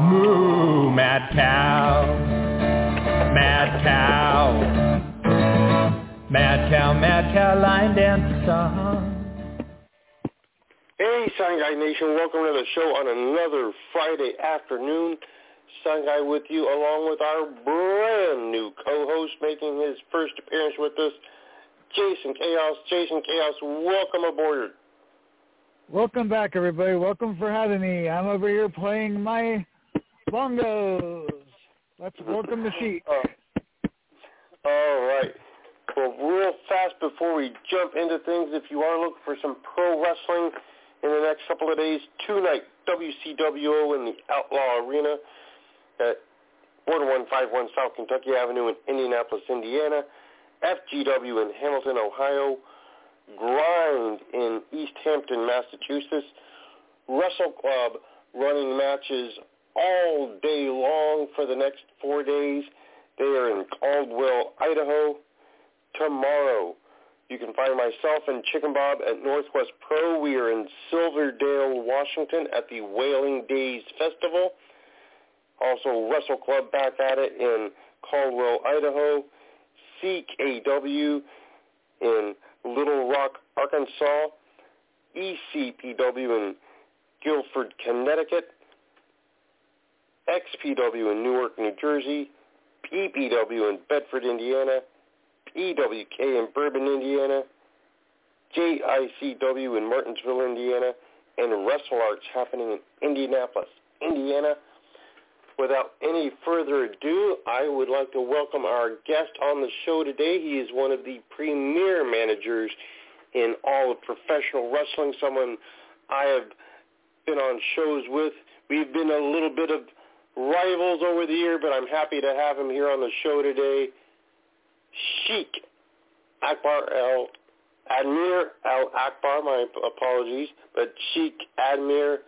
Moo, mad cow. Mad cow. Mad cow, mad cow, line dance song. Hey, Sign Guy Nation, welcome to the show on another Friday afternoon. Sign Guy with you along with our brand new co-host making his first appearance with us, Jason Chaos. Jason Chaos, welcome aboard. Welcome back, everybody. Welcome for having me. I'm over here playing my bongos. Let's welcome the sheep. Uh, all right. Well, real fast before we jump into things, if you are looking for some pro wrestling in the next couple of days, tonight, WCWO in the Outlaw Arena at 4151 South Kentucky Avenue in Indianapolis, Indiana, FGW in Hamilton, Ohio, Grind in East Hampton, Massachusetts, Wrestle Club running matches all day long for the next four days. They are in Caldwell, Idaho. Tomorrow, you can find myself and Chicken Bob at Northwest Pro. We are in Silverdale, Washington at the Whaling Days Festival. Also, Wrestle Club back at it in Caldwell, Idaho. AW in Little Rock, Arkansas. ECPW in Guilford, Connecticut. XPW in Newark, New Jersey. PPW in Bedford, Indiana. PWK in Bourbon, Indiana. JICW in Martinsville, Indiana. And Wrestle Arts happening in Indianapolis, Indiana. Without any further ado, I would like to welcome our guest on the show today. He is one of the premier managers in all of professional wrestling, someone I have been on shows with. We've been a little bit of rivals over the year, but I'm happy to have him here on the show today. Sheik Akbar El Admir Al Akbar, my apologies, but Sheik Admir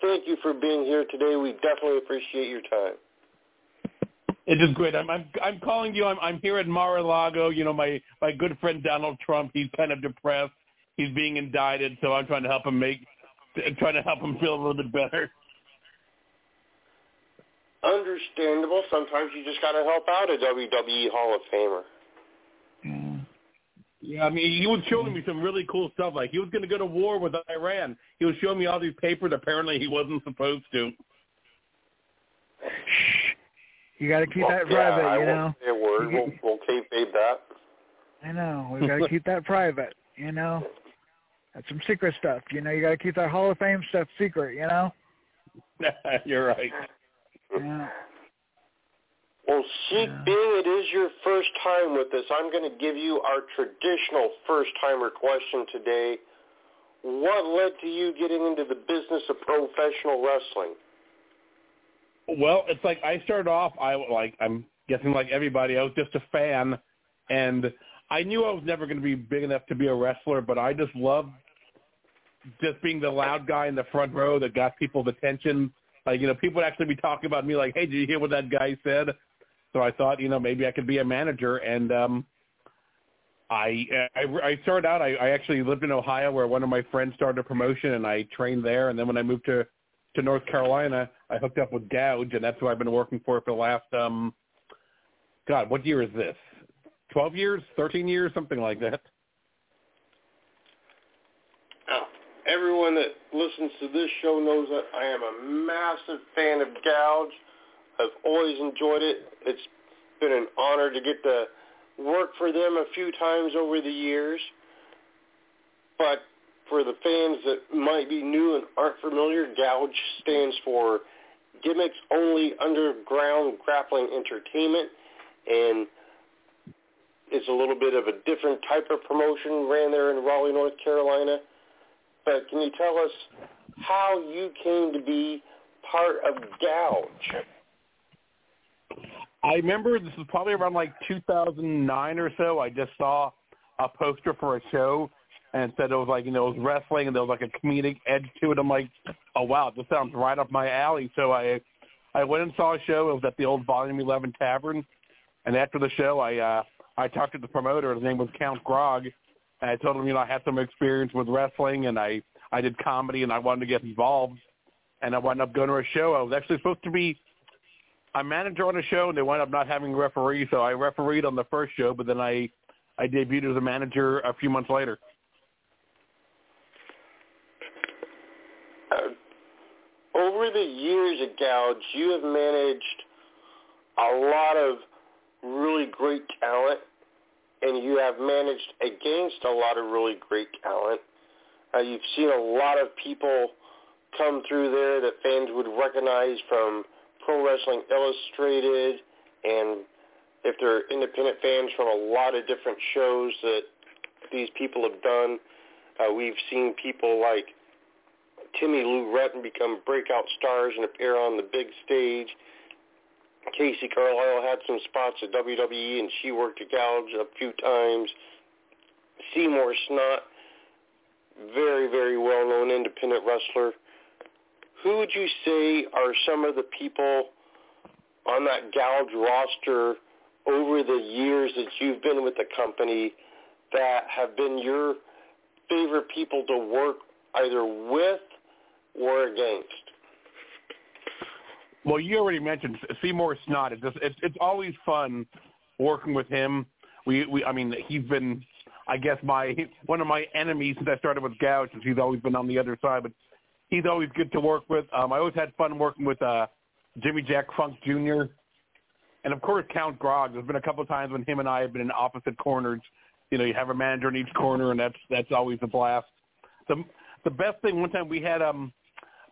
thank you for being here today. We definitely appreciate your time. It is great. I'm I'm I'm calling you. I'm I'm here at Mar-a-Lago. You know, my my good friend Donald Trump. He's kind of depressed. He's being indicted, so I'm trying to help him make, trying to help him feel a little bit better. Understandable. Sometimes you just got to help out a WWE Hall of Famer. Mm. Yeah, I mean, he was showing me some really cool stuff. Like he was going to go to war with Iran. He was showing me all these papers. Apparently, he wasn't supposed to. You got to keep well, that yeah, private, I you know. won't say a word. We'll, we'll kayfabe that. I know. We got to keep that private, you know. That's some secret stuff. You know, you got to keep that Hall of Fame stuff secret, you know. You're right. Yeah. Well, Sheik, Yeah. being it is your first time with us, I'm going to give you our traditional first-timer question today. What led to you getting into the business of professional wrestling? Well, it's like I started off. I like I'm guessing like everybody. I was just a fan, and I knew I was never going to be big enough to be a wrestler. But I just loved just being the loud guy in the front row that got people's attention. Like you know, people would actually be talking about me. Like, hey, did you hear what that guy said? So I thought, you know, maybe I could be a manager. And um, I, I I started out. I, I actually lived in Ohio, where one of my friends started a promotion, and I trained there. And then when I moved to to North Carolina, I hooked up with Gouge, and that's who I've been working for for the last um, God, what year is this? Twelve years, thirteen years, something like that. Now, everyone that listens to this show knows that I am a massive fan of Gouge. I've always enjoyed it. It's been an honor to get to work for them a few times over the years. But for the fans that might be new and aren't familiar, Gouge stands for Gimmicks Only Underground Grappling Entertainment. And it's a little bit of a different type of promotion ran there in Raleigh, North Carolina. But can you tell us how you came to be part of Gouge? I remember this was probably around like 2009 or so. I just saw a poster for a show and said it was like you know it was wrestling and there was like a comedic edge to it. I'm like, oh wow, this sounds right up my alley. So I I went and saw a show. It was at the old Volume 11 Tavern, and after the show, I uh, I talked to the promoter. His name was Count Grog, and I told him you know I had some experience with wrestling and I I did comedy and I wanted to get involved, and I wound up going to a show. I was actually supposed to be a manager on a show, and they wound up not having a referee, so I refereed on the first show, but then I I debuted as a manager a few months later. Uh, over the years at Gouge, you have managed a lot of really great talent, and you have managed against a lot of really great talent. Uh, you've seen a lot of people come through there that fans would recognize from Pro Wrestling Illustrated, and if they're independent fans from a lot of different shows that these people have done. Uh, we've seen people like Timmy Lou Retton become breakout stars and appear on the big stage. Casey Carlisle had some spots at WWE, and she worked at Gouge a few times. Seymour Snot, very, very well-known independent wrestler. Who would you say are some of the people on that Gouge roster over the years that you've been with the company that have been your favorite people to work either with or against? Well, you already mentioned Seymour Snot. It's just, it's it's always fun working with him. We we I mean he's been I guess my one of my enemies since I started with Gouge, since he's always been on the other side. But he's always good to work with. Um, I always had fun working with uh, Jimmy Jack Funk Jr. And of course Count Grog. There's been a couple of times when him and I have been in opposite corners. You know, you have a manager in each corner, and that's that's always a blast. The the best thing one time we had um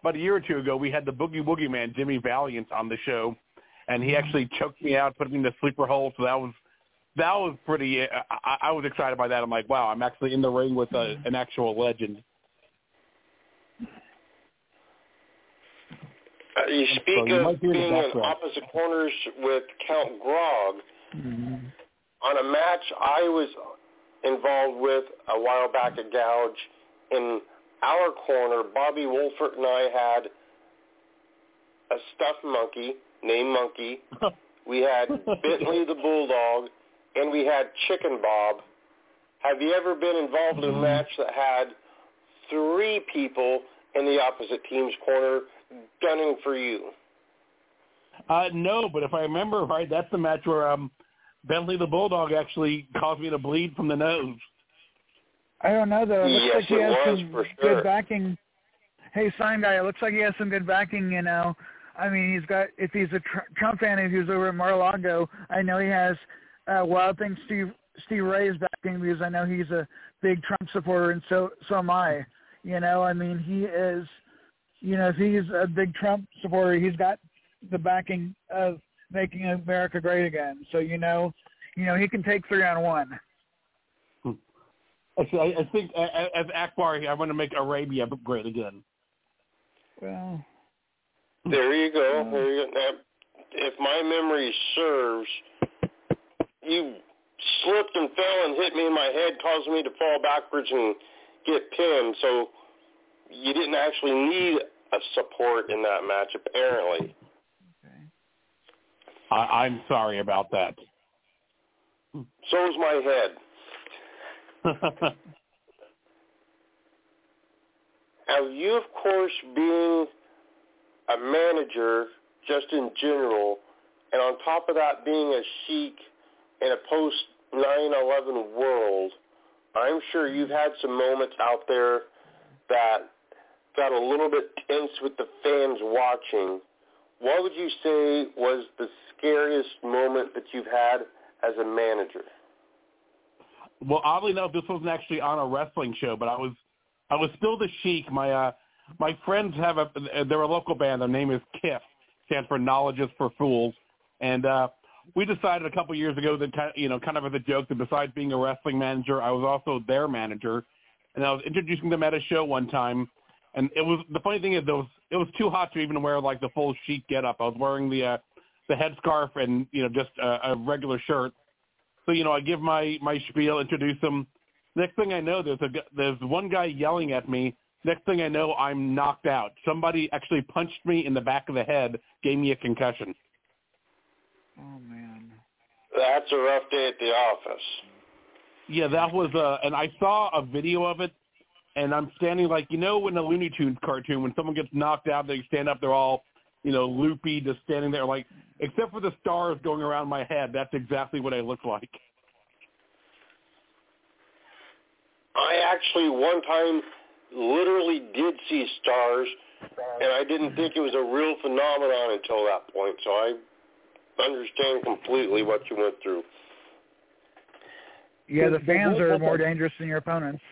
about a year or two ago, we had the Boogie Woogie Man, Jimmy Valiant, on the show, and he actually choked me out, put me in the sleeper hold. So that was that was pretty. I, I was excited by that. I'm like, wow, I'm actually in the ring with a, an actual legend. Uh, you speak so you of being in opposite corners with Count Grog. Mm-hmm. On a match I was involved with a while back at Gouge, in our corner, Bobby Wolfert and I had a stuffed monkey named Monkey. we had Bentley the Bulldog, and we had Chicken Bob. Have you ever been involved in a mm-hmm. match that had three people in the opposite team's corner gunning for you? Uh, no, but if I remember right, that's the match where um, Bentley the Bulldog actually caused me to bleed from the nose. I don't know though. It looks yes, like he has some sure. good backing. Hey, sign guy, it looks like he has some good backing. You know, I mean, he's got if he's a tr- Trump fan, if he's over at Mar-a-Lago, I know he has uh, Wild Thing Steve Steve Ray's backing because I know he's a big Trump supporter, and so so am I. You know, I mean, he is. You know, if he's a big Trump supporter, he's got the backing of making America great again. So you know, you know, he can take three on one. Actually, I, I think as Akbar, here, I want to make Arabia great again. Well, there you go. Uh, there you go. Now, if my memory serves, you slipped and fell and hit me in my head, causing me to fall backwards and get pinned. So you didn't actually need a support in that match, apparently. Okay. I, I'm sorry about that. So is my head. Now, you, of course, being a manager just in general, and on top of that being a sheik in a post 9/11 world, I'm sure you've had some moments out there that got a little bit tense with the fans watching. What would you say was the scariest moment that you've had as a manager? Well, oddly enough, this wasn't actually on a wrestling show, but I was I was still the Sheik. My uh, my friends have a they're a local band. Their name is KIFF, stands for Knowledge for Fools, and uh, we decided a couple years ago that you know kind of as a joke that besides being a wrestling manager, I was also their manager, and I was introducing them at a show one time, and it was the funny thing is was it was too hot to even wear like the full Sheik get up. I was wearing the uh, the headscarf and you know just a, a regular shirt. So you know, I give my my spiel, introduce them. Next thing I know, there's a there's one guy yelling at me. Next thing I know, I'm knocked out. Somebody actually punched me in the back of the head, gave me a concussion. Oh man, that's a rough day at the office. Yeah, that was uh and I saw a video of it and I'm standing like you know in a Looney Tunes cartoon when someone gets knocked out they stand up they're all you know loopy just standing there like except for the stars going around my head that's exactly what I look like. I actually one time literally did see stars and I didn't think it was a real phenomenon until that point so I understand completely what you went through. Yeah, the fans are more dangerous than your opponents.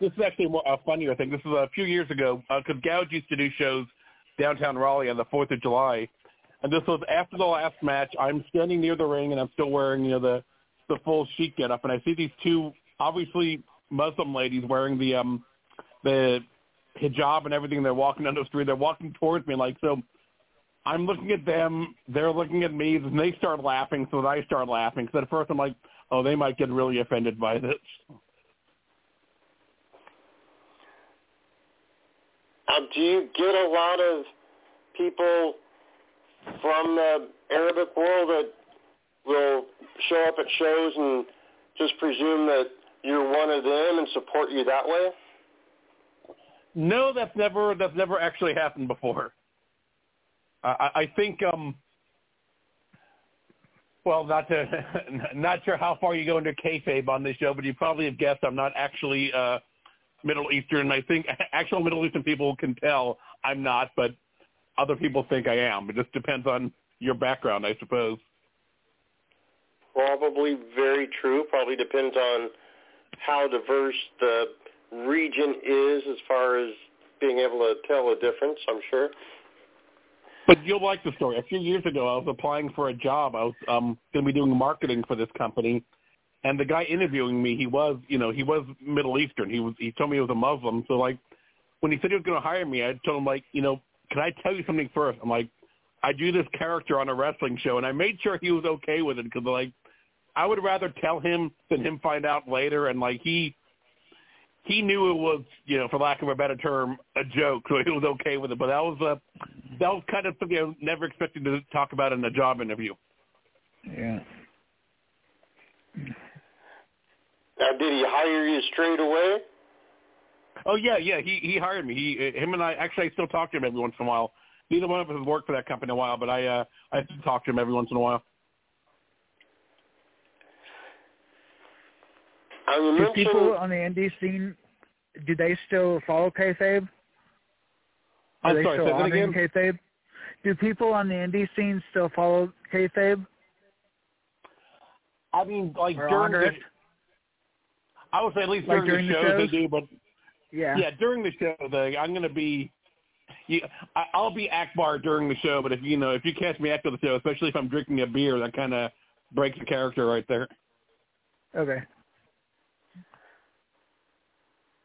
This is actually a funnier thing. This is a few years ago because uh, Gouge used to do shows downtown Raleigh on the Fourth of July, and this was after the last match. I'm standing near the ring and I'm still wearing you know the the full Sheik getup, and I see these two obviously Muslim ladies wearing the um the hijab and everything. They're walking down the street. They're walking towards me like so. I'm looking at them. They're looking at me, and they start laughing. So I start laughing. So at first I'm like, oh, they might get really offended by this. Um, do you get a lot of people from the Arabic world that will show up at shows and just presume that you're one of them and support you that way? No, that's never that's never actually happened before. I, I think um, well, not to, not sure how far you go into kayfabe on this show, but you probably have guessed I'm not actually uh, Middle Eastern. I think actual Middle Eastern people can tell I'm not, but other people think I am. It just depends on your background, I suppose. Probably very true. Probably depends on how diverse the region is as far as being able to tell a difference, I'm sure. But you'll like the story. A few years ago, I was applying for a job. I was um, going to be doing marketing for this company, and the guy interviewing me, he was, you know, he was Middle Eastern. He was. He told me he was a Muslim. So like, when he said he was going to hire me, I told him like, you know, can I tell you something first? I'm like, I do this character on a wrestling show, and I made sure he was okay with it because like, I would rather tell him than him find out later. And like he he knew it was, you know, for lack of a better term, a joke, so he was okay with it. But that was a that was kind of something I was never expected to talk about in a job interview. Yeah. Now, did he hire you straight away? Oh yeah, yeah. He he hired me. He him and I actually I still talk to him every once in a while. Neither one of us has worked for that company in a while, but I uh I talk to him every once in a while. I do people on the indie scene do they still follow kayfabe? Are I'm they sorry, still say that honoring again? kayfabe? Do people on the indie scene still follow kayfabe? I mean, like Or during the, it? I would say at least Like during, during the the shows shows? they do, but Yeah. yeah, during the show, the, I'm going to be. You, I, I'll be Akbar during the show, but if you know if you catch me after the show, especially if I'm drinking a beer, that kind of breaks the character right there. Okay.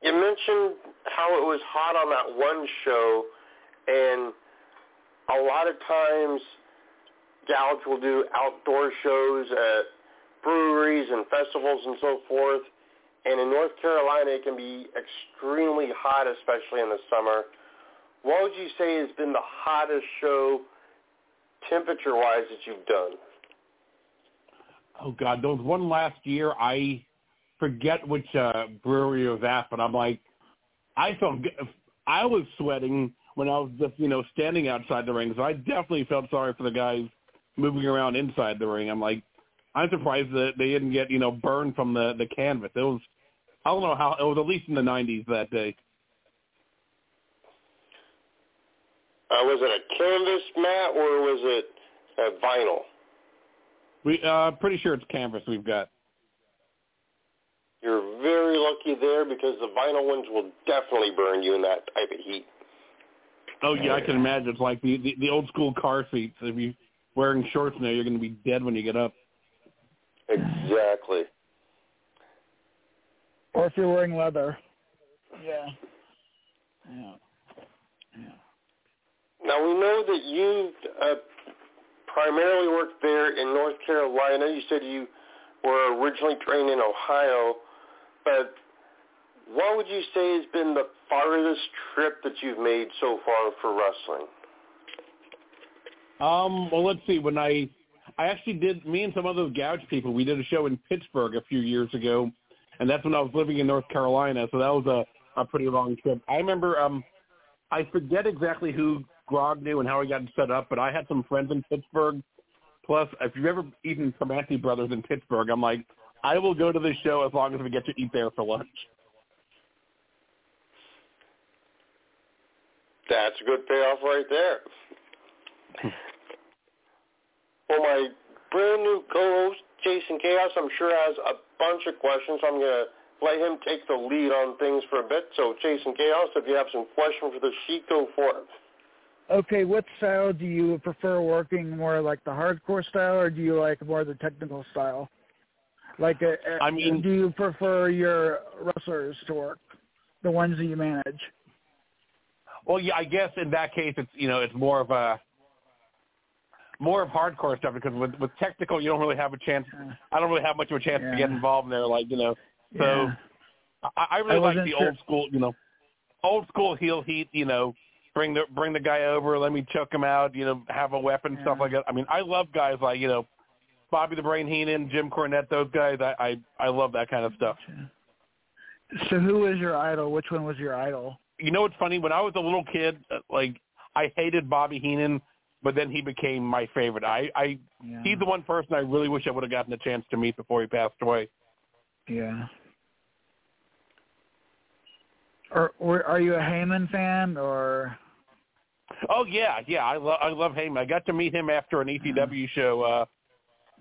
You mentioned how it was hot on that one show, and a lot of times Gouge will do outdoor shows at breweries and festivals and so forth. And in North Carolina, it can be extremely hot, especially in the summer. What would you say has been the hottest show temperature-wise that you've done? Oh God, there was one last year. I forget which uh, brewery it was at, but I'm like, I felt g- I was sweating when I was just you know standing outside the ring. So I definitely felt sorry for the guys moving around inside the ring. I'm like, I'm surprised that they didn't get you know burned from the the canvas. It was I don't know how it was at least in the 90s that day. Uh, was it a canvas mat or was it uh, vinyl? We uh pretty sure it's canvas we've got. You're very lucky there because the vinyl ones will definitely burn you in that type of heat. Oh yeah, I can imagine. It's like the the, the old school car seats. If you're wearing shorts now, you're going to be dead when you get up. Exactly. Or if you're wearing leather. Yeah. Yeah. Yeah. Now we know that you've uh, primarily worked there in North Carolina. You said you were originally trained in Ohio, but what would you say has been the farthest trip that you've made so far for wrestling? Um, well, let's see. When I, I actually did, me and some other Gouge people, we did a show in Pittsburgh a few years ago, and that's when I was living in North Carolina. So that was a, a pretty long trip. I remember, um, I forget exactly who Grog knew and how he got set up, but I had some friends in Pittsburgh. Plus, if you've ever eaten Primanti Brothers in Pittsburgh, I'm like, I will go to this show as long as we get to eat there for lunch. That's a good payoff right there. well, my brand new co-host, Jason Chaos, I'm sure has a bunch of questions. I'm going to let him take the lead on things for a bit. So, Jason Chaos, if you have some questions for the Sheik, go for it. Okay, what style do you prefer working more like the hardcore style or do you like more the technical style? Like, a, a, I mean, do you prefer your wrestlers to work, the ones that you manage? Well, yeah, I guess in that case, it's you know, it's more of a more of hardcore stuff because with with technical, you don't really have a chance. I don't really have much of a chance yeah. to get involved in there, like you know. So Yeah. I, I really I like the wasn't old school, you know, old school heel heat. You know, bring the bring the guy over, let me choke him out. You know, have a weapon, stuff like that. I mean, I love guys like you know, Bobby the Brain Heenan, Jim Cornette, those guys. I I, I love that kind of stuff. So who was your idol? Which one was your idol? you know what's funny? When I was a little kid, uh, like I hated Bobby Heenan, but then he became my favorite. I, I Yeah. he's the one person I really wish I would have gotten a chance to meet before he passed away. Yeah. Or, or are you a Heyman fan or? Oh yeah, yeah, I love I love Heyman. I got to meet him after an ECW show. Uh,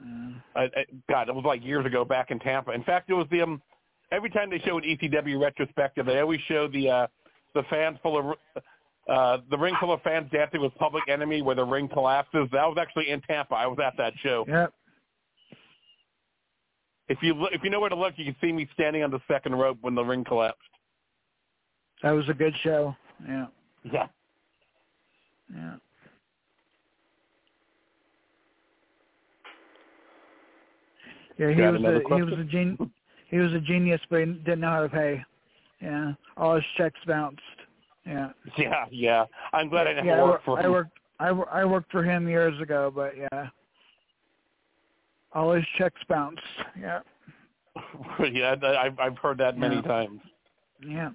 Uh, I, I, God, it was like years ago back in Tampa. In fact, it was the um, every time they show an ECW retrospective, they always show the uh, the fans full of uh, the ring full of fans dancing with Public Enemy, where the ring collapses. That was actually in Tampa. I was at that show. yep. If you look, if you know where to look, you can see me standing on the second rope when the ring collapsed. That was a good show. Yeah. Yeah. Yeah. Yeah, he Got was another a he was a gen, he was a genius, but he didn't know how to pay. Yeah, all his checks bounced. Yeah. Yeah, yeah. I'm glad I never yeah, I, worked wor- for I him. worked I, wor- I worked for him years ago, but yeah, all his checks bounced. Yeah, yeah, I- I've I've heard that many Yeah. times. yeah.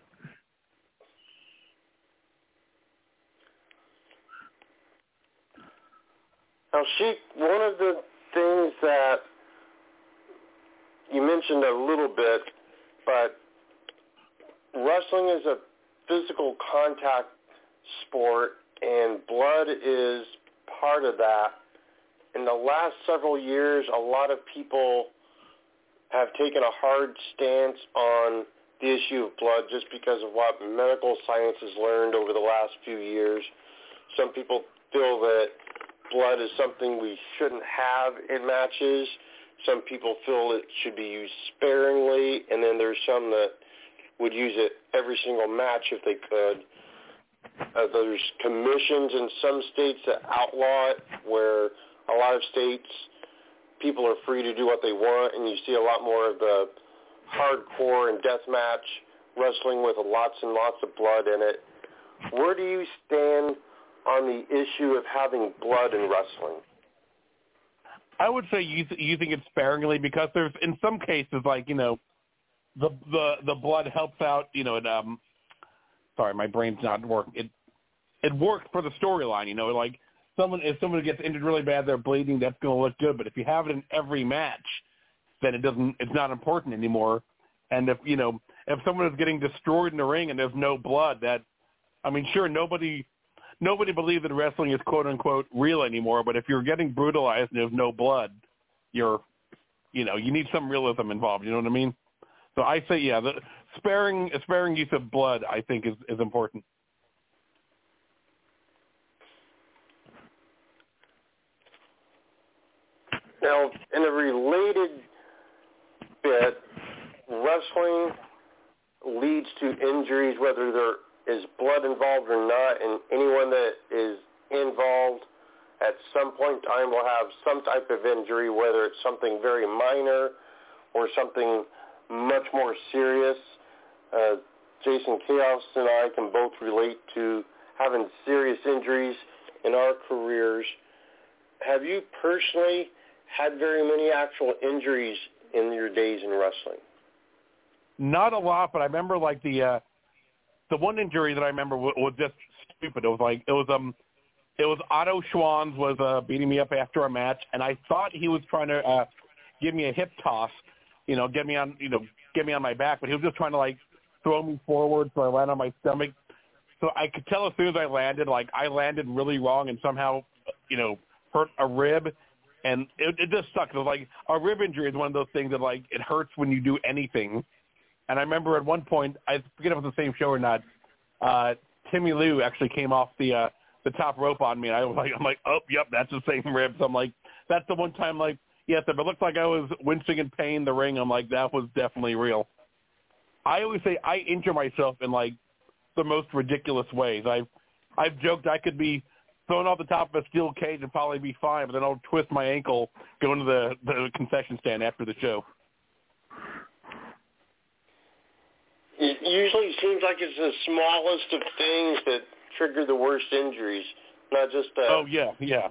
Now, Sheik, one of the things that you mentioned a little bit, but wrestling is a physical contact sport, and blood is part of that. In the last several years, a lot of people have taken a hard stance on the issue of blood just because of what medical science has learned over the last few years. Some people feel that blood is something we shouldn't have in matches. Some people feel it should be used sparingly, and then there's some that would use it every single match if they could. Uh, there's commissions in some states that outlaw it, where a lot of states people are free to do what they want, and you see a lot more of the hardcore and deathmatch wrestling with lots and lots of blood in it. Where do you stand on the issue of having blood in wrestling? I would say using it sparingly because there's in some cases like you know, the the the blood helps out. You know, it um, sorry, my brain's not working. It it works for the storyline. You know, like someone if someone gets injured really bad, they're bleeding. That's going to look good. But if you have it in every match, then it doesn't. It's not important anymore. And if you know, if someone is getting destroyed in the ring and there's no blood, that I mean, sure, nobody nobody believes that wrestling is quote unquote real anymore. But if you're getting brutalized and there's no blood, you're, you know, you need some realism involved. You know what I mean? So I say, yeah, the sparing sparing use of blood, I think, is is important. Now, in a related bit, wrestling leads to injuries, whether there is blood involved or not, and anyone that is involved at some point in time will have some type of injury, whether it's something very minor or something much more serious. Uh, Jason Chaos and I can both relate to having serious injuries in our careers. Have you personally had very many actual injuries in your days in wrestling? Not a lot, but I remember like the uh the one injury that I remember was, was just stupid. It was like it was um it was Otto Schwanz was uh beating me up after a match and I thought he was trying to uh give me a hip toss, you know, get me on you know, get me on my back, but he was just trying to like throw me forward so I land on my stomach. So I could tell as soon as I landed, like I landed really wrong and somehow, you know, hurt a rib and it, it just sucked. It was like a rib injury is one of those things that like it hurts when you do anything. And I remember at one point, I forget if it was the same show or not. Uh, Timmy Lou actually came off the uh, the top rope on me, and I was like, I'm like, oh, yep, that's the same rib. So I'm like, that's the one time, like, yes, if it looked like I was wincing in pain in the ring, I'm like, that was definitely real. I always say I injure myself in like the most ridiculous ways. I've I've joked I could be thrown off the top of a steel cage and probably be fine, but then I'll twist my ankle going to the the concession stand after the show. It usually seems like it's the smallest of things that trigger the worst injuries, not just uh, Oh yeah, yeah.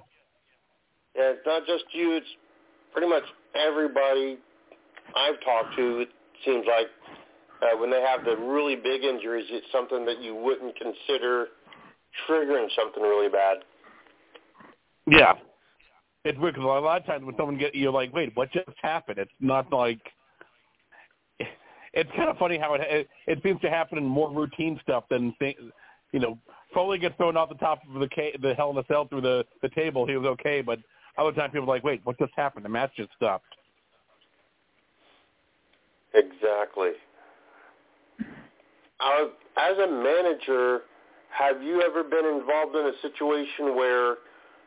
Yeah, it's not just you. It's pretty much everybody I've talked to. It seems like uh, when they have the really big injuries, it's something that you wouldn't consider triggering something really bad. Yeah. It's weird because a lot of times when someone get you're like, wait, what just happened? It's not like it's kind of funny how it it, it seems to happen in more routine stuff than things. You know, Foley gets thrown off the top of the ca- the Hell in a Cell through the the table. He was okay, but other times people are like, wait, what just happened? The match just stopped. Exactly. Uh, as a manager, have you ever been involved in a situation where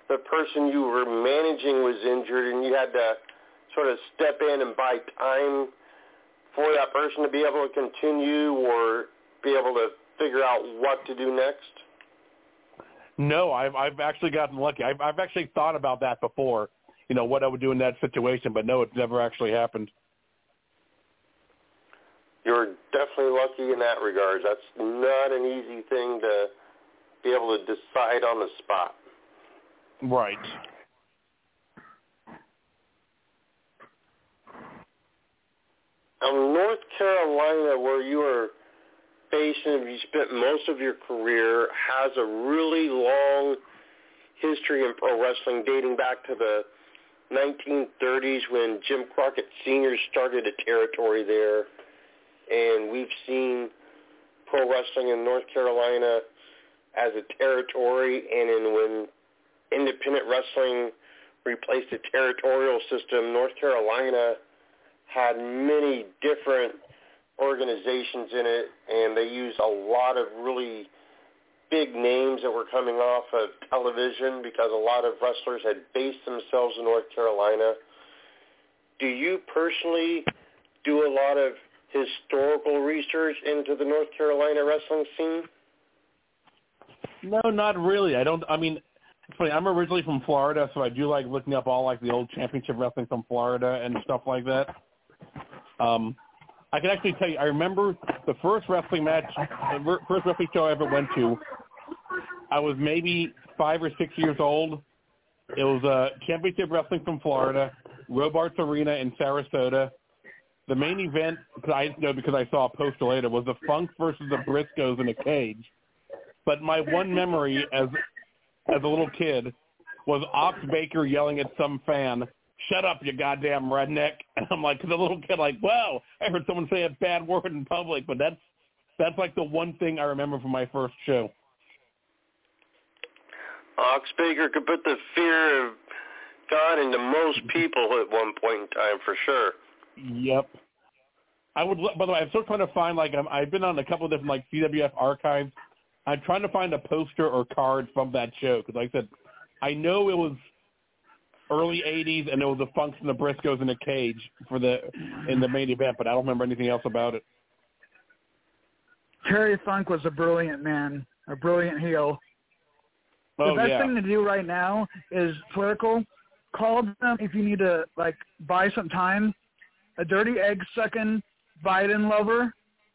the person you were managing was injured and you had to sort of step in and buy time for that person to be able to continue or be able to figure out what to do next? No, I've I've actually gotten lucky. I've I've actually thought about that before. You know what I would do in that situation, but no, it's never actually happened. You're definitely lucky in that regard. That's not an easy thing to be able to decide on the spot. Right. Um, North Carolina, where you are based and you spent most of your career, has a really long history in pro wrestling dating back to the 1930s when Jim Crockett Sr. started a territory there. And we've seen pro wrestling in North Carolina as a territory and in when independent wrestling replaced the territorial system, North Carolina had many different organizations in it, and they used a lot of really big names that were coming off of television because a lot of wrestlers had based themselves in North Carolina. Do you personally do a lot of historical research into the North Carolina wrestling scene? No, not really. I don't. I mean, it's funny. I'm originally from Florida, so I do like looking up all like the old championship wrestling from Florida and stuff like that. Um, I can actually tell you, I remember the first wrestling match, the first wrestling show I ever went to. I was maybe five or six years old. It was a championship wrestling from Florida, Robarts Arena in Sarasota. The main event, because I know because I saw a poster later, was the Funk versus the Briscoes in a cage. But my one memory as as a little kid was Ox Baker yelling at some fan, "Shut up, you goddamn redneck!" And I'm like, the little kid, like, "Wow, I heard someone say a bad word in public." But that's that's like the one thing I remember from my first show. Ox Baker could put the fear of God into most people at one point in time, for sure. Yep. I would. By the way, I'm still trying to find like I'm, I've been on a couple of different like CWF archives. I'm trying to find a poster or card from that show because, like I said, I know it was early '80s and it was the Funks and the Briscoes in a cage for the in the main event, but I don't remember anything else about it. Terry Funk was a brilliant man, a brilliant heel. The Oh, best yeah. thing to do right now is political. Call them if you need to like buy some time. A dirty egg sucking Biden lover,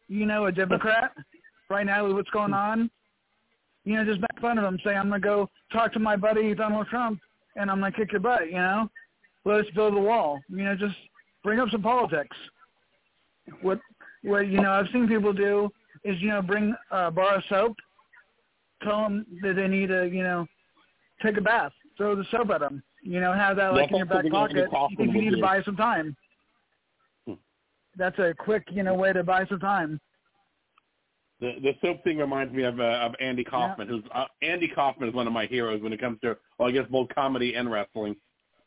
you know, a Democrat. right now with what's going on, you know, just make fun of him. Say I'm gonna go talk to my buddy Donald Trump, and I'm gonna kick your butt. You know, let us build a wall. You know, just bring up some politics. What what you know I've seen people do is you know bring uh, a bar of soap, tell them that they need to you know take a bath, throw the soap at them. You know, have that like in your back pocket if you need to buy some time. Hmm. That's a quick you know way to buy some time. The the soap thing reminds me of uh, of Andy Kaufman. Who's uh, Andy Kaufman is one of my heroes when it comes to well, I guess both comedy and wrestling.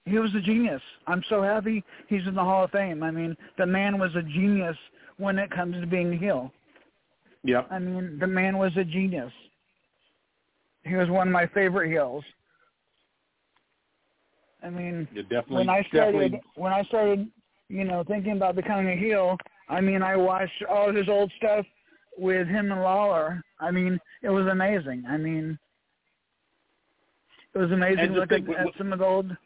He was a genius. I'm so happy he's in the Hall of Fame. I mean, the man was a genius when it comes to being a heel. Yep. I mean, the man was a genius. He was one of my favorite heels. I mean, Yeah, definitely. when I started definitely, when I started, you know, thinking about becoming a heel, I mean, I watched all his old stuff with him and Lawler. I mean, it was amazing. I mean, it was amazing looking think- at some of the old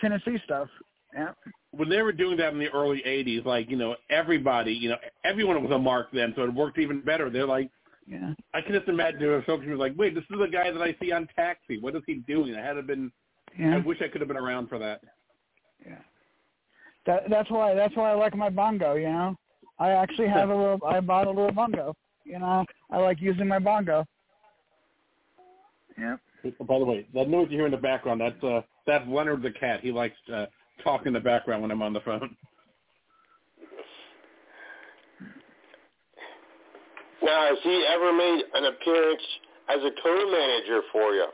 Tennessee stuff. Yeah. when they were doing that in the early '80s, like you know, everybody, you know, everyone was a mark then, so it worked even better. They're like, Yeah. I can just imagine if folks were like, "Wait, this is the guy that I see on Taxi. What is he doing?" I had to been. I wish I could have been around for that. Yeah. That that's why that's why I like my bongo, you know. I actually have a little I bought a little bongo. You know. I like using my bongo. Yeah. By the way, that noise you hear in the background, that's uh, that's Leonard the cat. He likes uh, talk in the background when I'm on the phone. Now, has he ever made an appearance as a co-manager for you?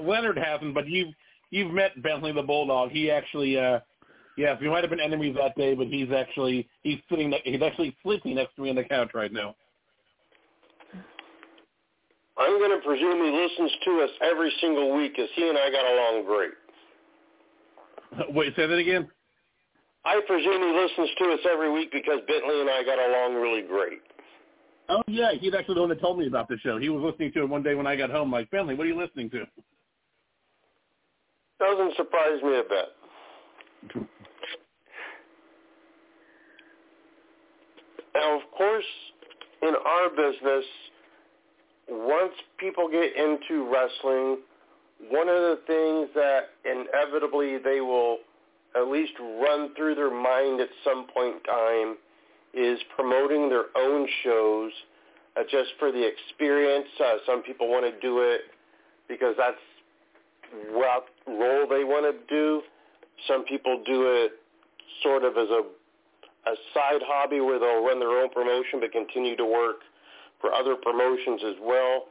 Leonard hasn't, but you've you've met Bentley the Bulldog. He actually, uh, yes, we might have been enemies that day, but he's actually he's sitting ne- he's actually sleeping next to me on the couch right now. I'm going to presume he listens to us every single week because he and I got along great. Wait, say that again. I presume he listens to us every week because Bentley and I got along really great. Oh yeah, he's actually the one that told me about the show. He was listening to it one day when I got home. Like Bentley, what are you listening to? Doesn't surprise me a bit. Now, of course, in our business, once people get into wrestling, one of the things that inevitably they will at least run through their mind at some point in time is promoting their own shows uh, just for the experience. Uh, some people want to do it because that's what role they want to do. Some people do it sort of as a a side hobby where they'll run their own promotion but continue to work for other promotions as well.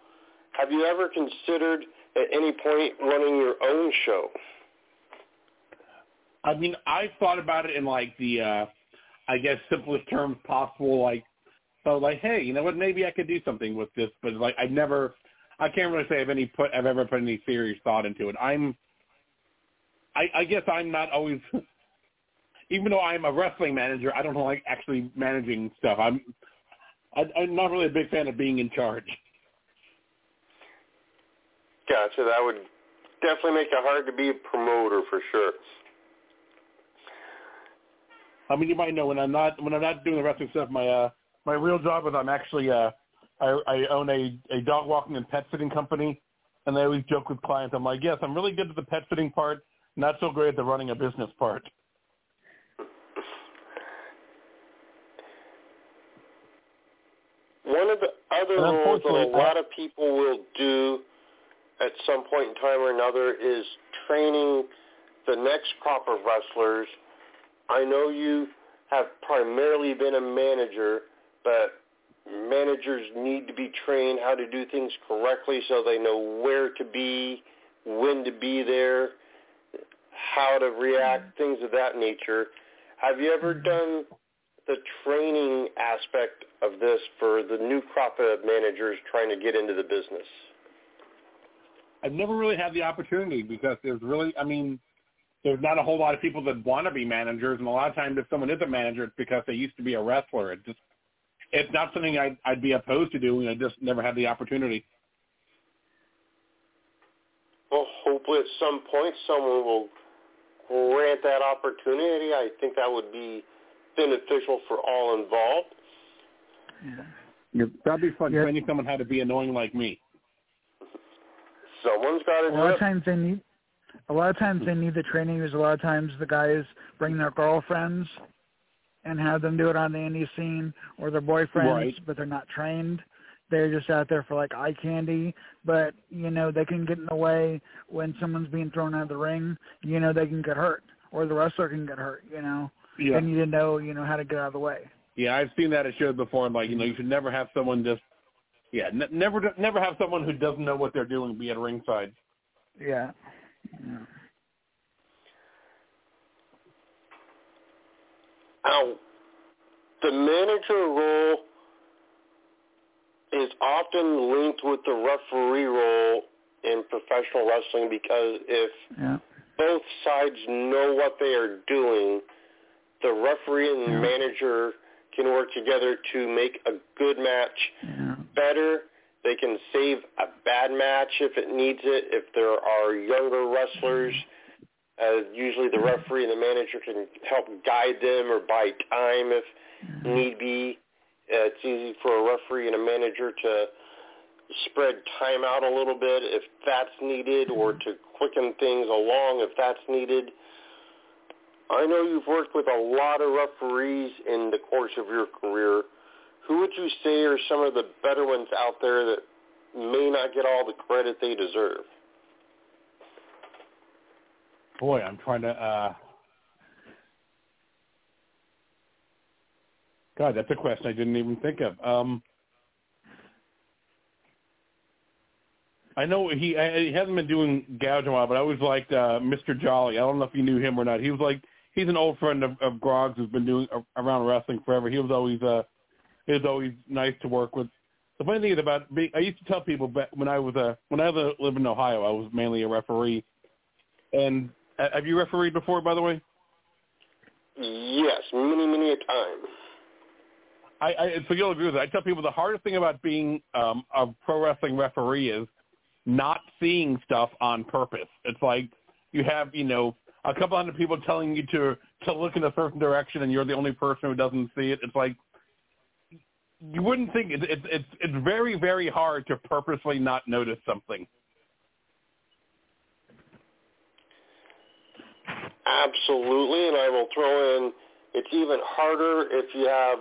Have you ever considered at any point running your own show? I mean, I've thought about it in like the, uh, I guess, simplest terms possible. Like, so like, hey, you know what? Maybe I could do something with this, but like, I never, I can't really say I've any put, I've ever put any serious thought into it. I'm, I, I guess I'm not always, even though I'm a wrestling manager, I don't like actually managing stuff. I'm, I, I'm not really a big fan of being in charge. Gotcha. That would definitely make it hard to be a promoter for sure. I mean, you might know when I'm not when I'm not doing the wrestling stuff. My uh, my real job is I'm actually uh, I, I own a a dog walking and pet sitting company, and I always joke with clients. I'm like, yes, I'm really good at the pet sitting part, not so great at the running a business part. One of the other roles that a lot of people will do at some point in time or another is training the next crop of wrestlers. I know you have primarily been a manager, but managers need to be trained how to do things correctly so they know where to be, when to be there, how to react, mm-hmm. things of that nature. Have you ever mm-hmm. done the training aspect of this for the new crop of managers trying to get into the business? I've never really had the opportunity because there's really, I mean, there's not a whole lot of people that want to be managers, and a lot of times if someone is a manager, it's because they used to be a wrestler. It just, it's not something I'd, I'd be opposed to doing. I just never had the opportunity. Well, hopefully at some point someone will grant that opportunity. I think that would be beneficial for all involved. Yeah. yeah that'd be fun. Yeah. Training someone how to be annoying like me. Someone's got to it. A lot of times they need. A lot of times they need the training because a lot of times the guys bring their girlfriends and have them do it on the indie scene or their boyfriends, right. but they're not trained. They're just out there for like eye candy, but you know they can get in the way when someone's being thrown out of the ring. You know they can get hurt, or the wrestler can get hurt. You know, yeah. they need to know you know how to get out of the way. Yeah, I've seen that at shows before. And like you know, you should never have someone just yeah, n- never never have someone who doesn't know what they're doing be at ringside. Yeah. yeah. Now, the manager role is often linked with the referee role in professional wrestling because if yeah. both sides know what they are doing, the referee and yeah. manager can work together to make a good match yeah. better. They can save a bad match if it needs it. If there are younger wrestlers, uh, usually the referee and the manager can help guide them or buy time if need be. Uh, it's easy for a referee and a manager to spread time out a little bit if that's needed or to quicken things along if that's needed. I know you've worked with a lot of referees in the course of your career. Who would you say are some of the better ones out there that may not get all the credit they deserve? Boy, I'm trying to uh God, that's a question I didn't even think of. Um, I know he he hasn't been doing gouge a while, but I always liked uh, Mr. Jolly. I don't know if you knew him or not. He was like he's an old friend of, of Grog's who's been doing around wrestling forever. He was always uh he was always nice to work with. The funny thing is about being, I used to tell people back when I was a when I lived in Ohio, I was mainly a referee. And uh, have you refereed before, by the way? Yes, many many a time. I, I so you'll agree with it. I tell people the hardest thing about being um, a pro wrestling referee is not seeing stuff on purpose. It's like you have you know a couple hundred people telling you to to look in a certain direction, and you're the only person who doesn't see it. It's like you wouldn't think it's it's it's, it's very very hard to purposely not notice something. Absolutely, and I will throw in it's even harder if you have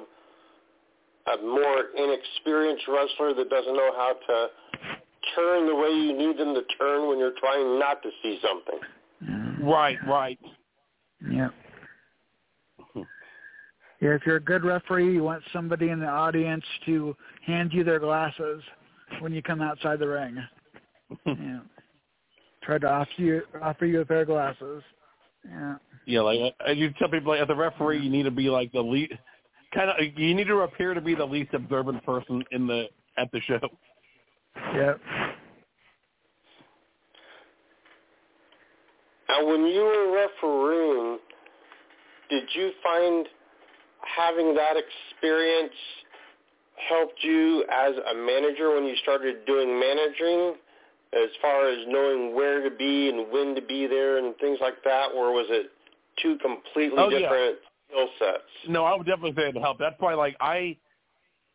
a more inexperienced wrestler that doesn't know how to turn the way you need them to turn when you're trying not to see something. Mm-hmm. Right, right. Yeah. Yeah, if you're a good referee, you want somebody in the audience to hand you their glasses when you come outside the ring. yeah. Try to offer you offer you a pair of glasses. Yeah. Yeah, like uh, you tell people, like as a referee, you need to be like the lead kind of you need to appear to be the least observant person in the at the show. Yep. Now, when you were refereeing, did you find having that experience helped you as a manager when you started doing managing, as far as knowing where to be and when to be there and things like that, or was it two completely oh, different? Yeah skill sets. No, I would definitely say it helped. That's why, like, I,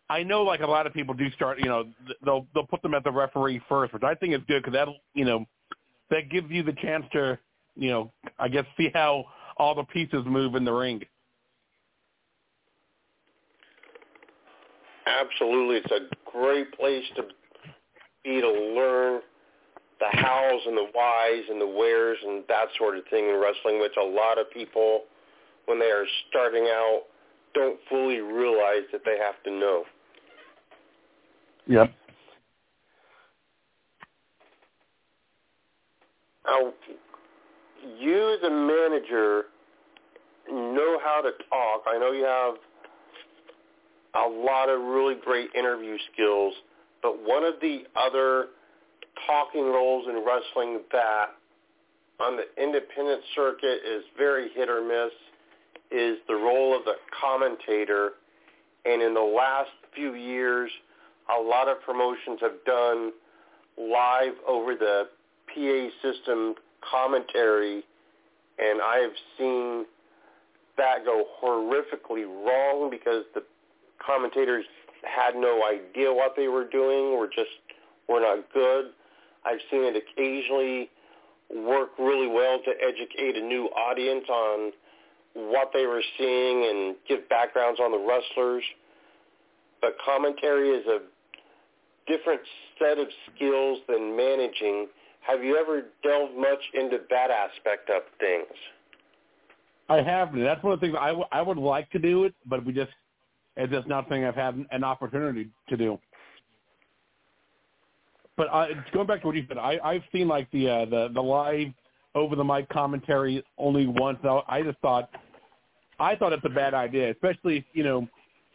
I know, like, a lot of people do start. You know, they'll they'll put them at the referee first, which I think is good because that, you know, that gives you the chance to, you know, I guess see how all the pieces move in the ring. Absolutely, it's a great place to be to learn the hows and the whys and the wheres and that sort of thing in wrestling, which a lot of people when they are starting out don't fully realize that they have to know. Yep. Now, you as a manager know how to talk. I know you have a lot of really great interview skills, but one of the other talking roles in wrestling that on the independent circuit is very hit or miss is the role of the commentator. And in the last few years, a lot of promotions have done live over the PA system commentary, and I have seen that go horrifically wrong because the commentators had no idea what they were doing or just were not good. I've seen it occasionally work really well to educate a new audience on what they were seeing and give backgrounds on the wrestlers. But commentary is a different set of skills than managing. Have you ever delved much into that aspect of things? I haven't. That's one of the things I, w- I would like to do it, but we just it's just not something I've had an opportunity to do. But uh, going back to what you said, I, I've seen like the uh, the the live over the mic commentary only once. I just thought I thought it's a bad idea, especially if, you know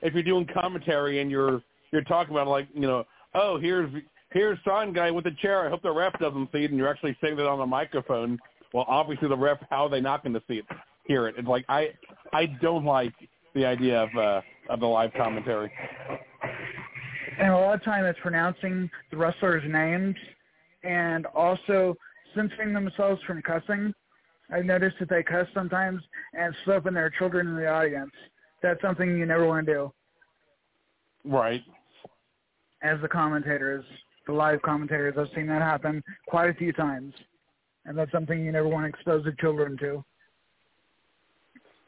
if you're doing commentary and you're you're talking about like you know oh here's here's sign guy with the chair. I hope the ref doesn't see it, and you're actually saying that on the microphone. Well, obviously the ref, how are they not going to see it, hear it? It's like I I don't like the idea of uh, of the live commentary and a lot of time it's pronouncing the wrestlers' names and also censoring themselves from cussing. I've noticed that they cuss sometimes and slip in their children in the audience. That's something you never want to do. Right. As the commentators, the live commentators, I've seen that happen quite a few times. And that's something you never want to expose the children to.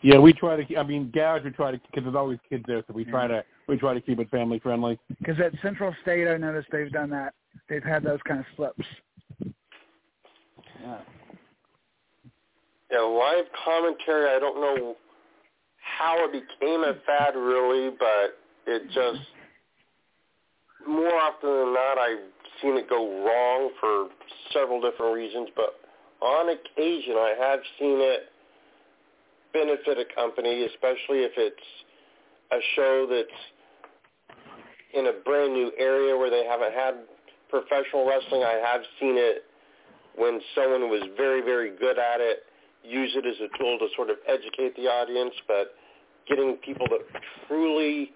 Yeah, we try to. I mean, Garage, we try to because there's always kids there, so we try to we try to keep it family friendly. Because at Central State, I noticed they've done that. They've had those kind of slips. Yeah. Yeah, live commentary. I don't know how it became a fad, really, but it just more often than not, I've seen it go wrong for several different reasons. But on occasion, I have seen it benefit a company, especially if it's a show that's in a brand new area where they haven't had professional wrestling. I have seen it when someone was very, very good at it, use it as a tool to sort of educate the audience, but getting people to truly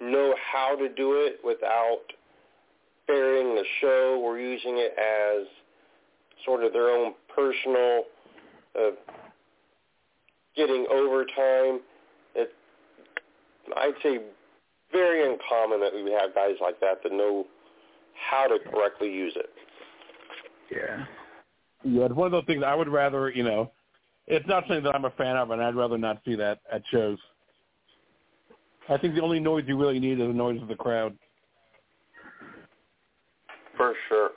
know how to do it without burying the show or using it as sort of their own personal uh, getting overtime. It, I'd say very uncommon that we have guys like that that know how to correctly use it. Yeah. Yeah, it's one of those things I would rather, you know, it's not something that I'm a fan of, and I'd rather not see that at shows. I think the only noise you really need is the noise of the crowd. For sure.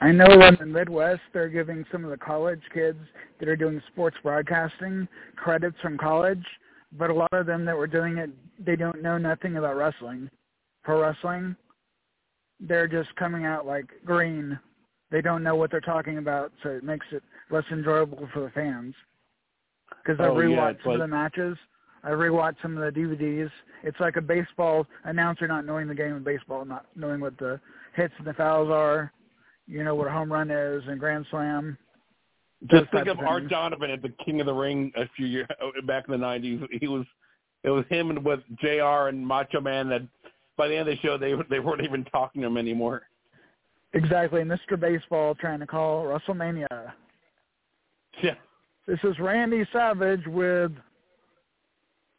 I know in the Midwest they're giving some of the college kids that are doing sports broadcasting credits from college, but a lot of them that were doing it, they don't know nothing about wrestling, pro wrestling. They're just coming out like green. They don't know what they're talking about, so it makes it less enjoyable for the fans. Because I oh, rewatched yeah, some like... of the matches. I rewatched some of the DVDs. It's like a baseball announcer not knowing the game of baseball, not knowing what the hits and the fouls are you know what a home run is and grand slam. Just think of, of Art Donovan at the King of the Ring a few years back in the '90s. He was, it was him and with Jr. and Macho Man. That by the end of the show, they they weren't even talking to him anymore. Exactly, Mr. Baseball trying to call WrestleMania. Yeah. This is Randy Savage with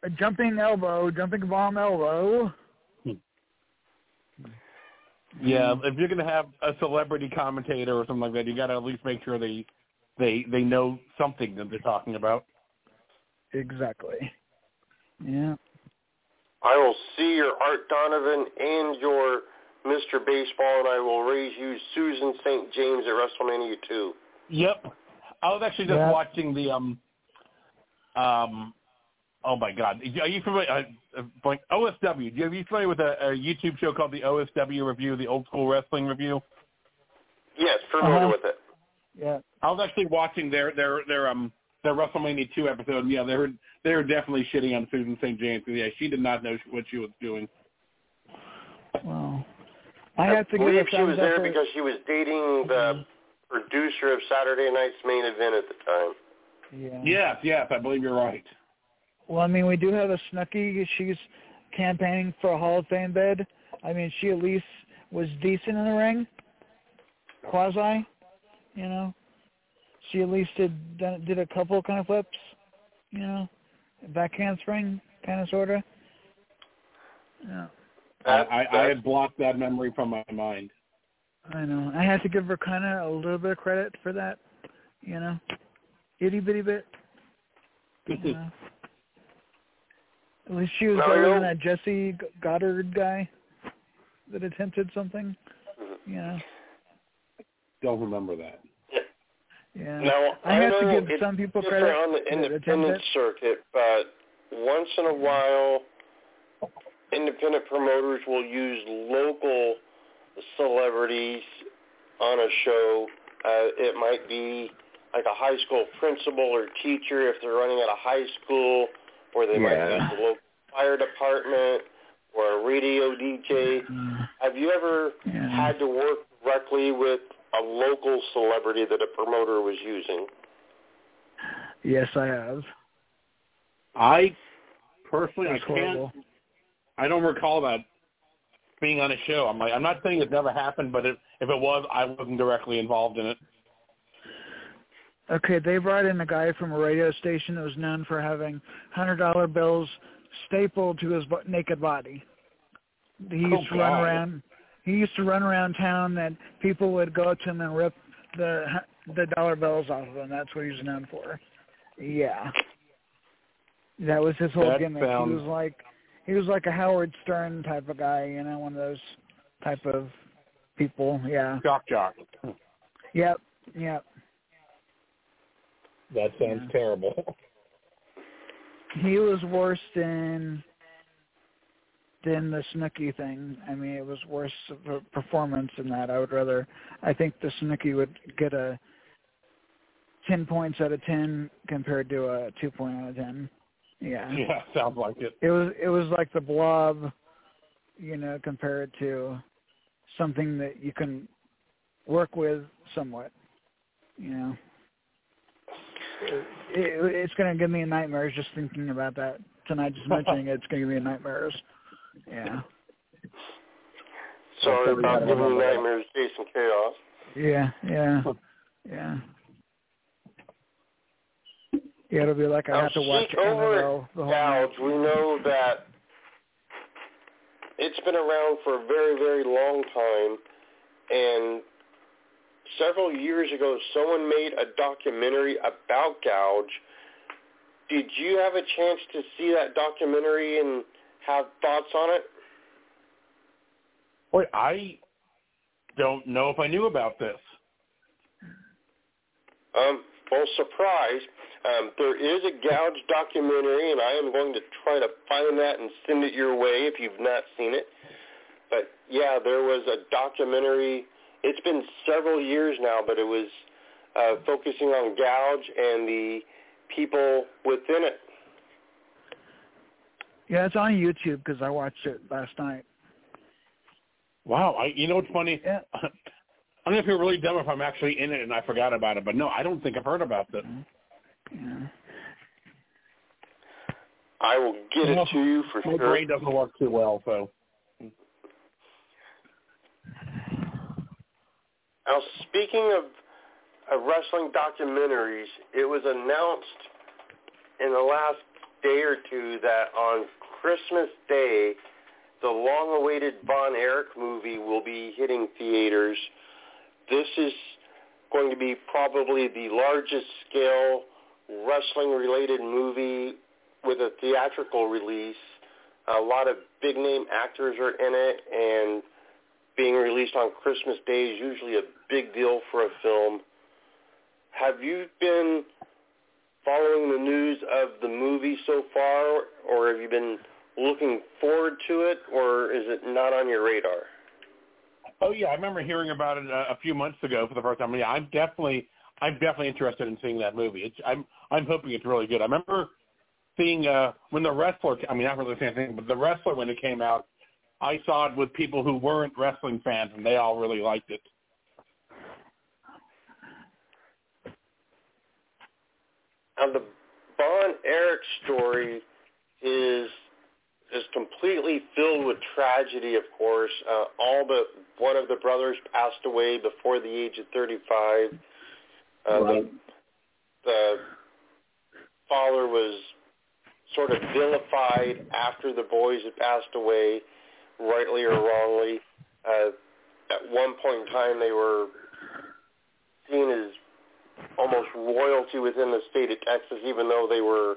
a jumping elbow, jumping bomb elbow. Hmm. Yeah, if you're gonna have a celebrity commentator or something like that, you got to at least make sure they they they know something that they're talking about. Exactly. Yeah. I will see your Art Donovan and your Mr. Baseball, and I will raise you Susan St. James at WrestleMania 2. Yep. I was actually just yep. watching the um um oh my god. Are you familiar? Uh, uh, like OSW. Are you familiar with a, a YouTube show called the OSW Review, the Old School Wrestling Review? Yes, familiar uh-huh. with it. Yeah. I was actually watching their their their um their WrestleMania two episode. And yeah, they were they were definitely shitting on Susan St. James. Yeah, she did not know what she was doing. Wow. I, I have to believe give she was there for... because she was dating the mm-hmm. Producer of Saturday Night's main event at the time. Yeah. Yes, yes, I believe you're right. Well, I mean, we do have a Snooki. She's campaigning for a Hall of Fame bid. I mean, she at least was decent in the ring, quasi. You know, she at least did did a couple kind of flips. You know, back handspring kind of sorta. Yeah. I, I, I had blocked that memory from my mind. I know. I had to give her kind of a little bit of credit for that. You know, itty bitty bit. You know. At least she was Now, better than that Jesse Goddard guy that attempted something. Mm-hmm. You know. Don't remember that. Yeah. Now, I have to give some people different credit on the independent circuit, but once in a while, independent promoters will use local celebrities on a show. Uh, it might be like a high school principal or teacher if they're running at a high school, or they might Yeah. use the local fire department or a radio DJ. Mm, Have you ever yeah. had to work directly with a local celebrity that a promoter was using? Yes, I have. I personally, That's I can't. horrible. I don't recall that being on a show. I'm like, I'm not saying it never happened, but if if it was, I wasn't directly involved in it. Okay, they brought in a guy from a radio station that was known for having hundred dollar bills stapled to his bo- naked body. He used Oh, to run God. around. He used to run around town that people would go up to him and rip the the dollar bills off of him. That's what he was known for. Yeah, that was his whole That gimmick. sounds- He was like he was like a Howard Stern type of guy, you know, one of those type of people. Yeah. Jock jock. Yep. Yep. That sounds Yeah. terrible. he was worse than than the Snooki thing. I mean, it was worse of a performance than that. I would rather. I think the Snooki would get a ten points out of ten compared to a two point out of ten. Yeah. yeah, sounds like it. It was it was like the blob, you know, compared to something that you can work with somewhat. You know. It, it, it's going to give me nightmares just thinking about that tonight. Just mentioning it, it's going to give me a nightmares. Yeah. Sorry about giving you nightmares, Jason Chaos. Yeah. Yeah. Yeah. Yeah, it'll be like I Now, have to watch over NFL the whole Gouge, we know that it's been around for a very, very long time, and several years ago, someone made a documentary about Gouge. Did you have a chance to see that documentary and have thoughts on it? Boy, I don't know if I knew about this. Um, well, surprise. Um, there is a Gouge documentary, and I am going to try to find that and send it your way if you've not seen it. But yeah, there was a documentary. It's been several years now, but it was uh, focusing on Gouge and the people within it. Yeah, it's on YouTube because I watched it last night. Wow, I you know what's funny? Yeah. I don't know if you're really dumb if I'm actually in it and I forgot about it, but no, I don't think I've heard about this. Yeah. I will get it to you for My sure. brain doesn't work too well, so Now, speaking of, of wrestling documentaries, it was announced in the last day or two that on Christmas Day, the long-awaited Von Erich movie will be hitting theaters. This is going to be probably the largest scale wrestling-related movie with a theatrical release. A lot of big-name actors are in it, and being released on Christmas Day is usually a big deal for a film. Have you been following the news of the movie so far, or have you been looking forward to it, or is it not on your radar? Oh yeah, I remember hearing about it a, a few months ago for the first time. Yeah, I'm definitely I'm definitely interested in seeing that movie. It's I'm I'm hoping it's really good. I remember seeing uh when the wrestler I mean not really the same thing, but the wrestler when it came out, I saw it with people who weren't wrestling fans and they all really liked it. Now the Von Erich story is is completely filled with tragedy. Of course, uh, all but one of the brothers passed away before the age of 35. Uh, right. the, the father was sort of vilified after the boys had passed away, rightly or wrongly. Uh, at one point in time, they were seen as almost royalty within the state of Texas, even though they were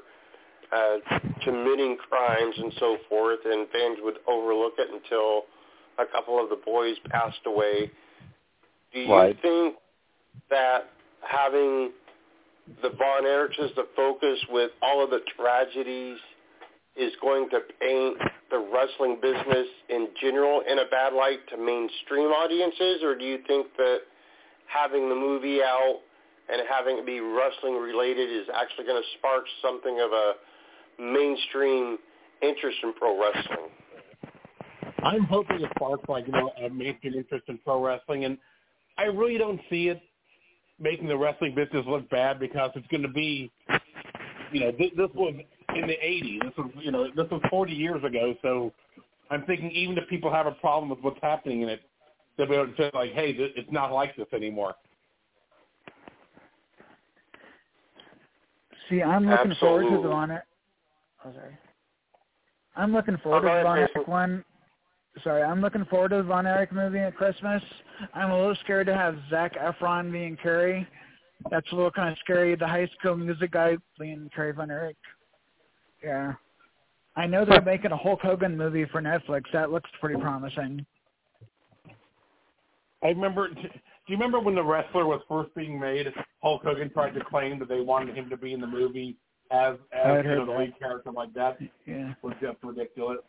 uh, committing crimes and so forth, and fans would overlook it until a couple of the boys passed away. Do you Right. think that having the Von Erichs the focus with all of the tragedies is going to paint the wrestling business in general in a bad light to mainstream audiences, or do you think that having the movie out and having it be wrestling related is actually going to spark something of a mainstream interest in pro wrestling? I'm hoping it sparks like you know a mainstream interest in pro wrestling, and I really don't see it making the wrestling business look bad because it's going to be, you know, this, this was in the '80s. This was you know this was 40 years ago, so I'm thinking even if people have a problem with what's happening in it, they'll be able to say like, hey, th- it's not like this anymore. See, I'm looking forward to the Absolutely. Von Oh, sorry. I'm looking forward Oh, to the ahead, Von Erich one. Sorry, I'm looking forward to the Von Erich movie at Christmas. I'm a little scared to have Zac Efron being Kerry. That's a little kind of scary. The High School Music guy being Kerry Von Erich. Yeah. I know they're making a Hulk Hogan movie for Netflix. That looks pretty promising. I remember. Do you remember when the wrestler was first being made? Hulk Hogan tried to claim that they wanted him to be in the movie as as you know, the lead character like that. Yeah. was just ridiculous.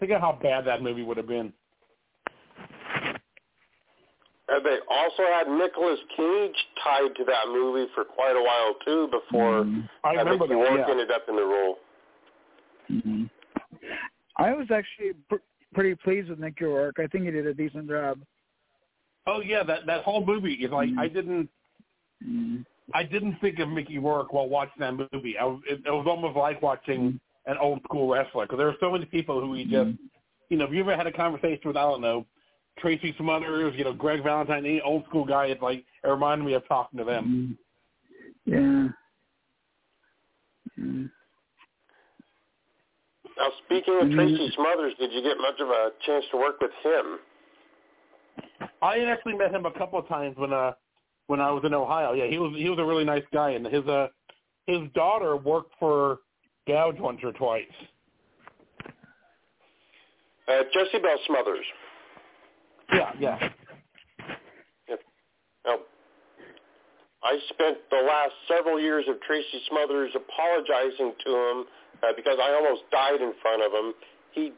Think of how bad that movie would have been. And they also had Nicolas Cage tied to that movie for quite a while too before Mhm. I I remember think that. Rourke Yeah. ended up in the role. Mhm. I was actually pr- pretty pleased with Mickey Rourke. I think he did a decent job. Oh yeah, that that whole movie is like I didn't Mhm. I didn't think of Mickey Rourke while watching that movie. I it, it was almost like watching an old school wrestler because there are so many people who he just you know. If you ever had a conversation with I don't know Tracy Smothers, you know Greg Valentine, any old school guy, it's like it reminded me of talking to them. Yeah. Mhm. Now, speaking of. Tracy Smothers, did you get much of a chance to work with him? I had actually met him a couple of times when uh when I was in Ohio. Yeah, he was he was a really nice guy, and his uh his daughter worked for Gouge once or twice. Uh, Jessie Belle Smothers. Yeah, yeah. Now, I spent the last several years of Tracy Smothers apologizing to him uh, because I almost died in front of him. He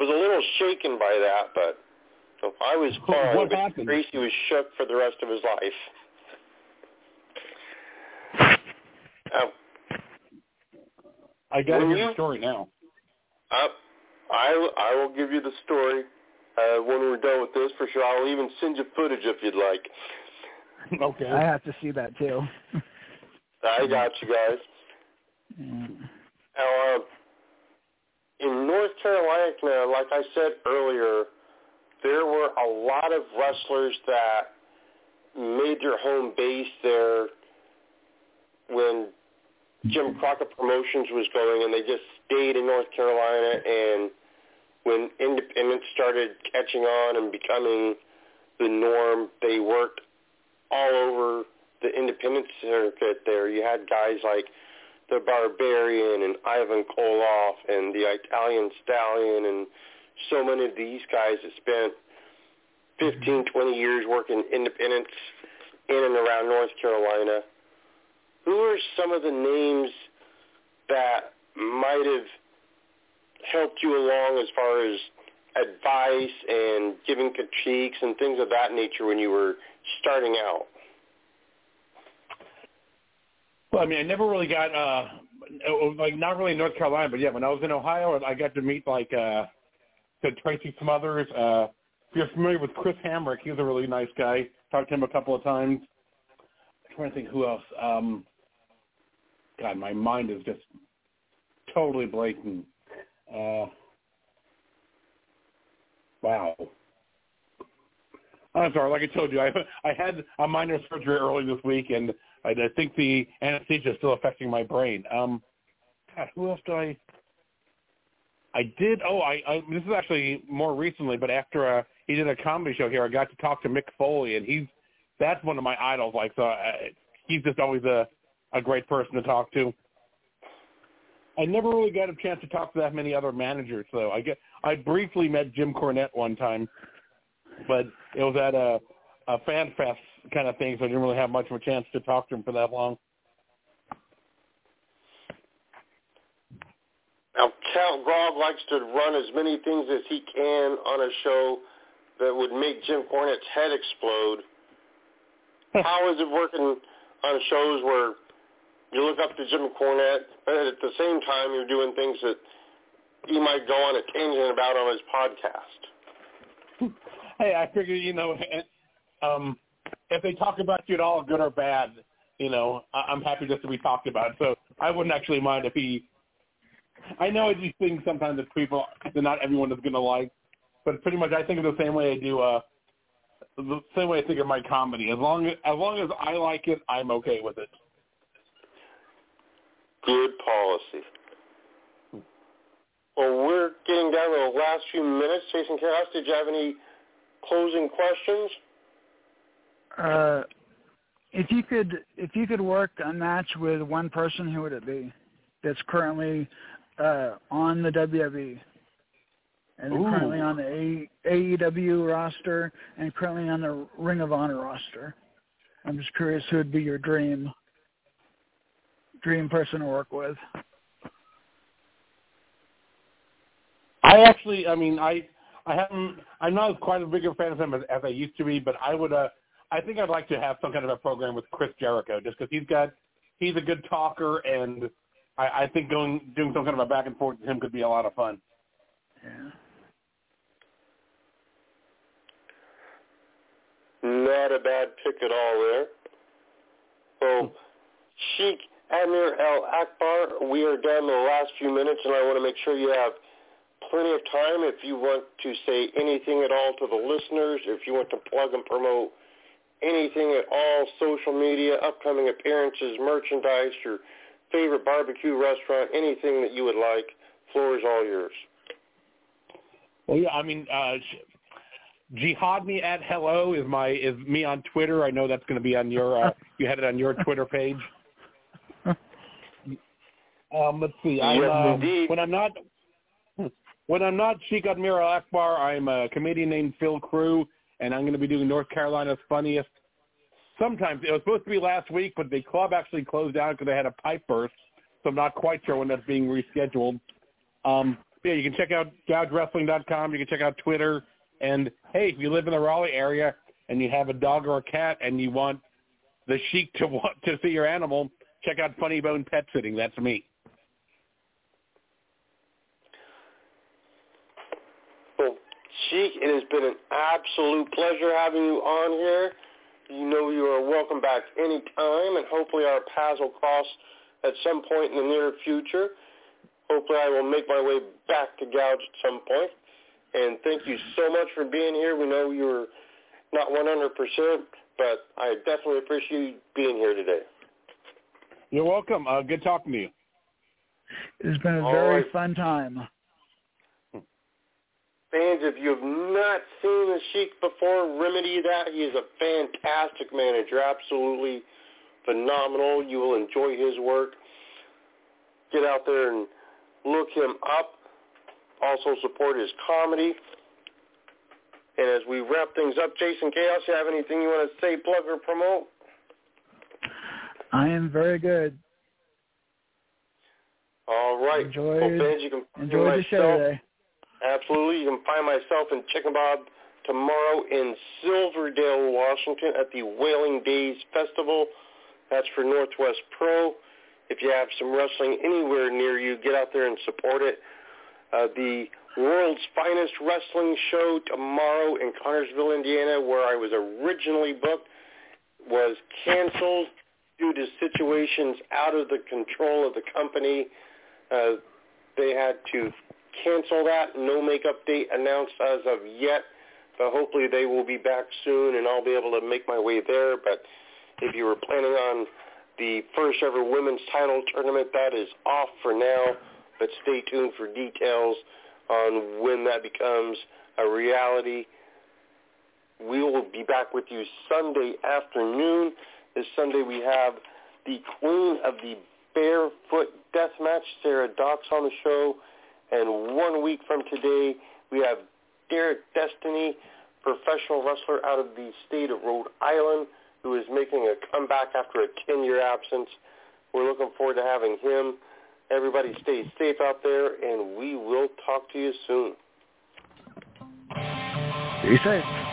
was a little shaken by that, but so I was fine. What happened? Tracy was shook for the rest of his life. Now, I got to When hear you- the story now. I, I, I will give you the story uh, when we're done with this for sure. I'll even send you footage if you'd like. okay. I have to see that too. I got you guys. Yeah. Now, uh, in North Carolina, like I said earlier, there were a lot of wrestlers that made their home base there when Jim Crockett Promotions was going, and they just stayed in North Carolina. And when independents started catching on and becoming the norm, they worked all over the independent circuit there. You had guys like the Barbarian and Ivan Koloff and the Italian Stallion and so many of these guys that spent 15, 20 years working independents in and around North Carolina. Who are some of the names that might have helped you along as far as advice and giving critiques and things of that nature when you were starting out? Well, I mean, I never really got uh like not really in North Carolina, but yeah, when I was in Ohio, I got to meet like uh the Tracy Smothers. Uh, if you're familiar with Chris Hamrick, he's a really nice guy. Talked to him a couple of times. I'm trying to think who else. Um, God, my mind is just totally blatant. Uh, wow. I'm sorry. Like I told you, I I had a minor surgery early this week, and I, I think the anesthesia is still affecting my brain. Um, God, who else did I? I did. Oh, I, I this is actually more recently, but after uh, he did a comedy show here, I got to talk to Mick Foley, and he's that's one of my idols. Like, so uh, he's just always a a great person to talk to. I never really got a chance to talk to that many other managers, though. I get I briefly met Jim Cornette one time, but it was at a a fan fest kind of thing, so I didn't really have much of a chance to talk to him for that long. Now, Count Grog likes to run as many things as he can on a show that would make Jim Cornette's head explode. How is it working on shows where you look up to Jim Cornette, but at the same time you're doing things that he might go on a tangent about on his podcast? Hey, I figure you know, um, if they talk about you at all, good or bad, you know, I'm happy just to be talked about. So I wouldn't actually mind if he I know these things sometimes that people that not everyone is going to like, but pretty much I think of the same way I do. Uh, the same way I think of my comedy. As long as as long as I like it, I'm okay with it. Policy. Well, we're getting down to the last few minutes. Jason Chaos, did you have any closing questions? Uh, if you could, if you could work a match with one person, who would it be? That's currently uh, on the WWE, and Ooh. currently on the A- AEW roster, and currently on the Ring of Honor roster. I'm just curious who would be your dream dream person to work with. I actually, I mean, I I haven't. I'm not quite as big a fan of him as, as I used to be, but I would. uh I think I'd like to have some kind of a program with Chris Jericho, just because he's got he's a good talker and I, I think going doing some kind of a back and forth with him could be a lot of fun. Yeah. Not a bad pick at all there. So, Sheik Admir al-Akbar, we are down the last few minutes, and I want to make sure you have plenty of time if you want to say anything at all to the listeners, if you want to plug and promote anything at all, social media, upcoming appearances, merchandise, your favorite barbecue restaurant, anything that you would like. Floor is all yours. Well, yeah, I mean, uh, jihad me at hello is my is me on Twitter. I know that's going to be on your uh, you had it on your Twitter page. Um, let's see. I'm, Yes, uh, indeed. when I'm not when I'm not Sheik Admir al-Akbar, I'm a comedian named Phil Crew, and I'm going to be doing North Carolina's funniest. Sometimes it was supposed to be last week, but the club actually closed down because they had a pipe burst. So I'm not quite sure when that's being rescheduled. Um, yeah, you can check out GougeWrestling.com. You can check out Twitter. And hey, if you live in the Raleigh area and you have a dog or a cat and you want the Sheik to want to see your animal, check out Funny Bone Pet Sitting. That's me. Well, Sheik, it has been an absolute pleasure having you on here. You know you are welcome back anytime, and hopefully our paths will cross at some point in the near future. Hopefully I will make my way back to Gouge at some point. And thank you so much for being here. We know you're not 100%, but I definitely appreciate you being here today. You're welcome. Uh, good talking to you. It's been a All very right. fun time. Fans, if you have not seen the Sheik before, remedy that. He is a fantastic manager, absolutely phenomenal. You will enjoy his work. Get out there and look him up. Also support his comedy. And as we wrap things up, Jason Chaos, you have anything you want to say, plug, or promote? I am very good. All right. Enjoyed- well, fans, you can Enjoyed the show today. Absolutely. You can find myself and Chicken Bob tomorrow in Silverdale, Washington at the Whaling Days Festival. That's for Northwest Pro. If you have some wrestling anywhere near you, get out there and support it. Uh, the world's finest wrestling show tomorrow in Connersville, Indiana, where I was originally booked, was canceled due to situations out of the control of the company. Uh, they had to cancel that. No makeup date announced as of yet. but hopefully they will be back soon, and I'll be able to make my way there. But if you were planning on the first ever women's title tournament, that is off for now, but stay tuned for details on when that becomes a reality. We will be back with you Sunday afternoon. This Sunday we have the queen of the barefoot death match, Sarah Dox, on the show. And one week from today, we have Derek Destiny, professional wrestler out of the state of Rhode Island, who is making a comeback after a 10-year absence. We're looking forward to having him. Everybody stay safe out there, and we will talk to you soon. Be safe.